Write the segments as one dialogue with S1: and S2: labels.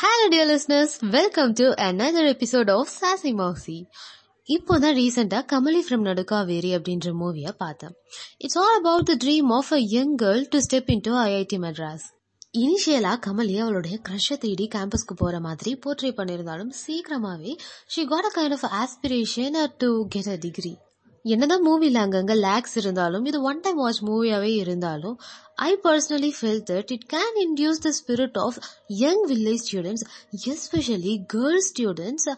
S1: Hello dear welcome to to another episode of Saasi Mausi இப்போ தான் ரீசெண்டாக Kamali from Nadukkaveri அப்படின்ற மூவியை பார்த்தேன். It's all about the dream of a young girl to step in to IIT Madras இனிஷியலாக கமலி அவளுடைய க்ரஷை தேடி கேம்பஸ்க்கு போகிற மாதிரி போர்ட்ரே பண்ணியிருந்தாலும் சீக்கிரமாகவே she got a kind of aspiration to get a degree என்னதான் மூவியில் அங்கங்கே லேக்ஸ் இருந்தாலும் இது ஒன் டைம் வாட்ச் மூவியாகவே இருந்தாலும் I personally felt that it can induce the spirit of young village students especially girls students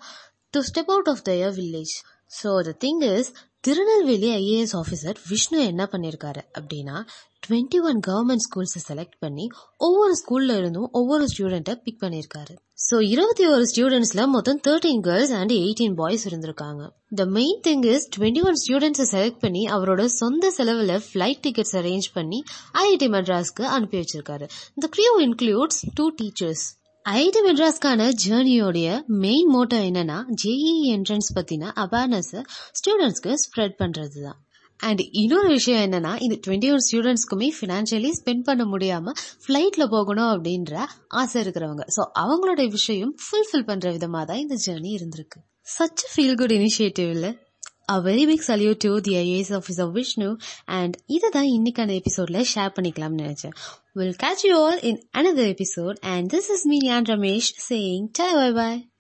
S1: to step out of their village so the thing is Tirunelveli IAS officer Vishnu என்ன பண்ணியிருக்காரு அப்படின்னா twenty one government ஸ்கூல்ஸை select பண்ணி ஒவ்வொரு ஸ்கூல்ல இருந்தும் ஒவ்வொரு ஸ்டூடெண்ட்டை big பண்ணியிருக்காரு ஸோ இருபத்தி ஒரு ஸ்டூடெண்ட்ஸில் மொத்தம் thirteen girls and eighteen boys இருந்திருக்காங்க. The main thing is twenty one ஸ்டூடெண்ட்ஸை செலக்ட் பண்ணி அவரோட சொந்த செலவில் ஃப்ளைட் டிக்கெட்ஸ் அரேஞ்ச் பண்ணி ஐஐடி மெட்ராஸ்க்கு அனுப்பி வச்சிருக்காரு. The crew includes two teachers IIT மெட்ராஸ்க்கான ஜேர்னியோடைய மெயின் மோட்டோ என்னன்னா ஜேஇ என்ட்ரன்ஸ் பத்தின அவேர்னஸ் ஸ்டூடெண்ட்ஸ்க்கு ஸ்ப்ரெட் பண்றது தான் அண்ட் இன்னொரு விஷயம் என்னன்னா இந்த டுவெண்ட்டி ஒன் ஸ்டூடெண்ட்ஸ்க்குமே ஃபினான்ஷியலி ஸ்பெண்ட் பண்ண முடியாம ஃப்ளைட்டில் போகணும் அப்படின்ற ஆசை இருக்கிறவங்க. ஸோ அவங்களோட விஷயம் ஃபுல்ஃபில் பண்ற விதமாக தான் இந்த ஜேர்னி இருந்திருக்கு. சச் ஃபீல் குட் இனிஷியேட்டிவ் இல்லை a very big salute to the IAS officer Vishnu and இதுதான் இன்னைக்கான எபிசோட்ல ஷேர் பண்ணிக்கலாம்னு நினைச்சேன் We'll catch you all in another episode and this is me Nyan Ramesh saying ta bye bye.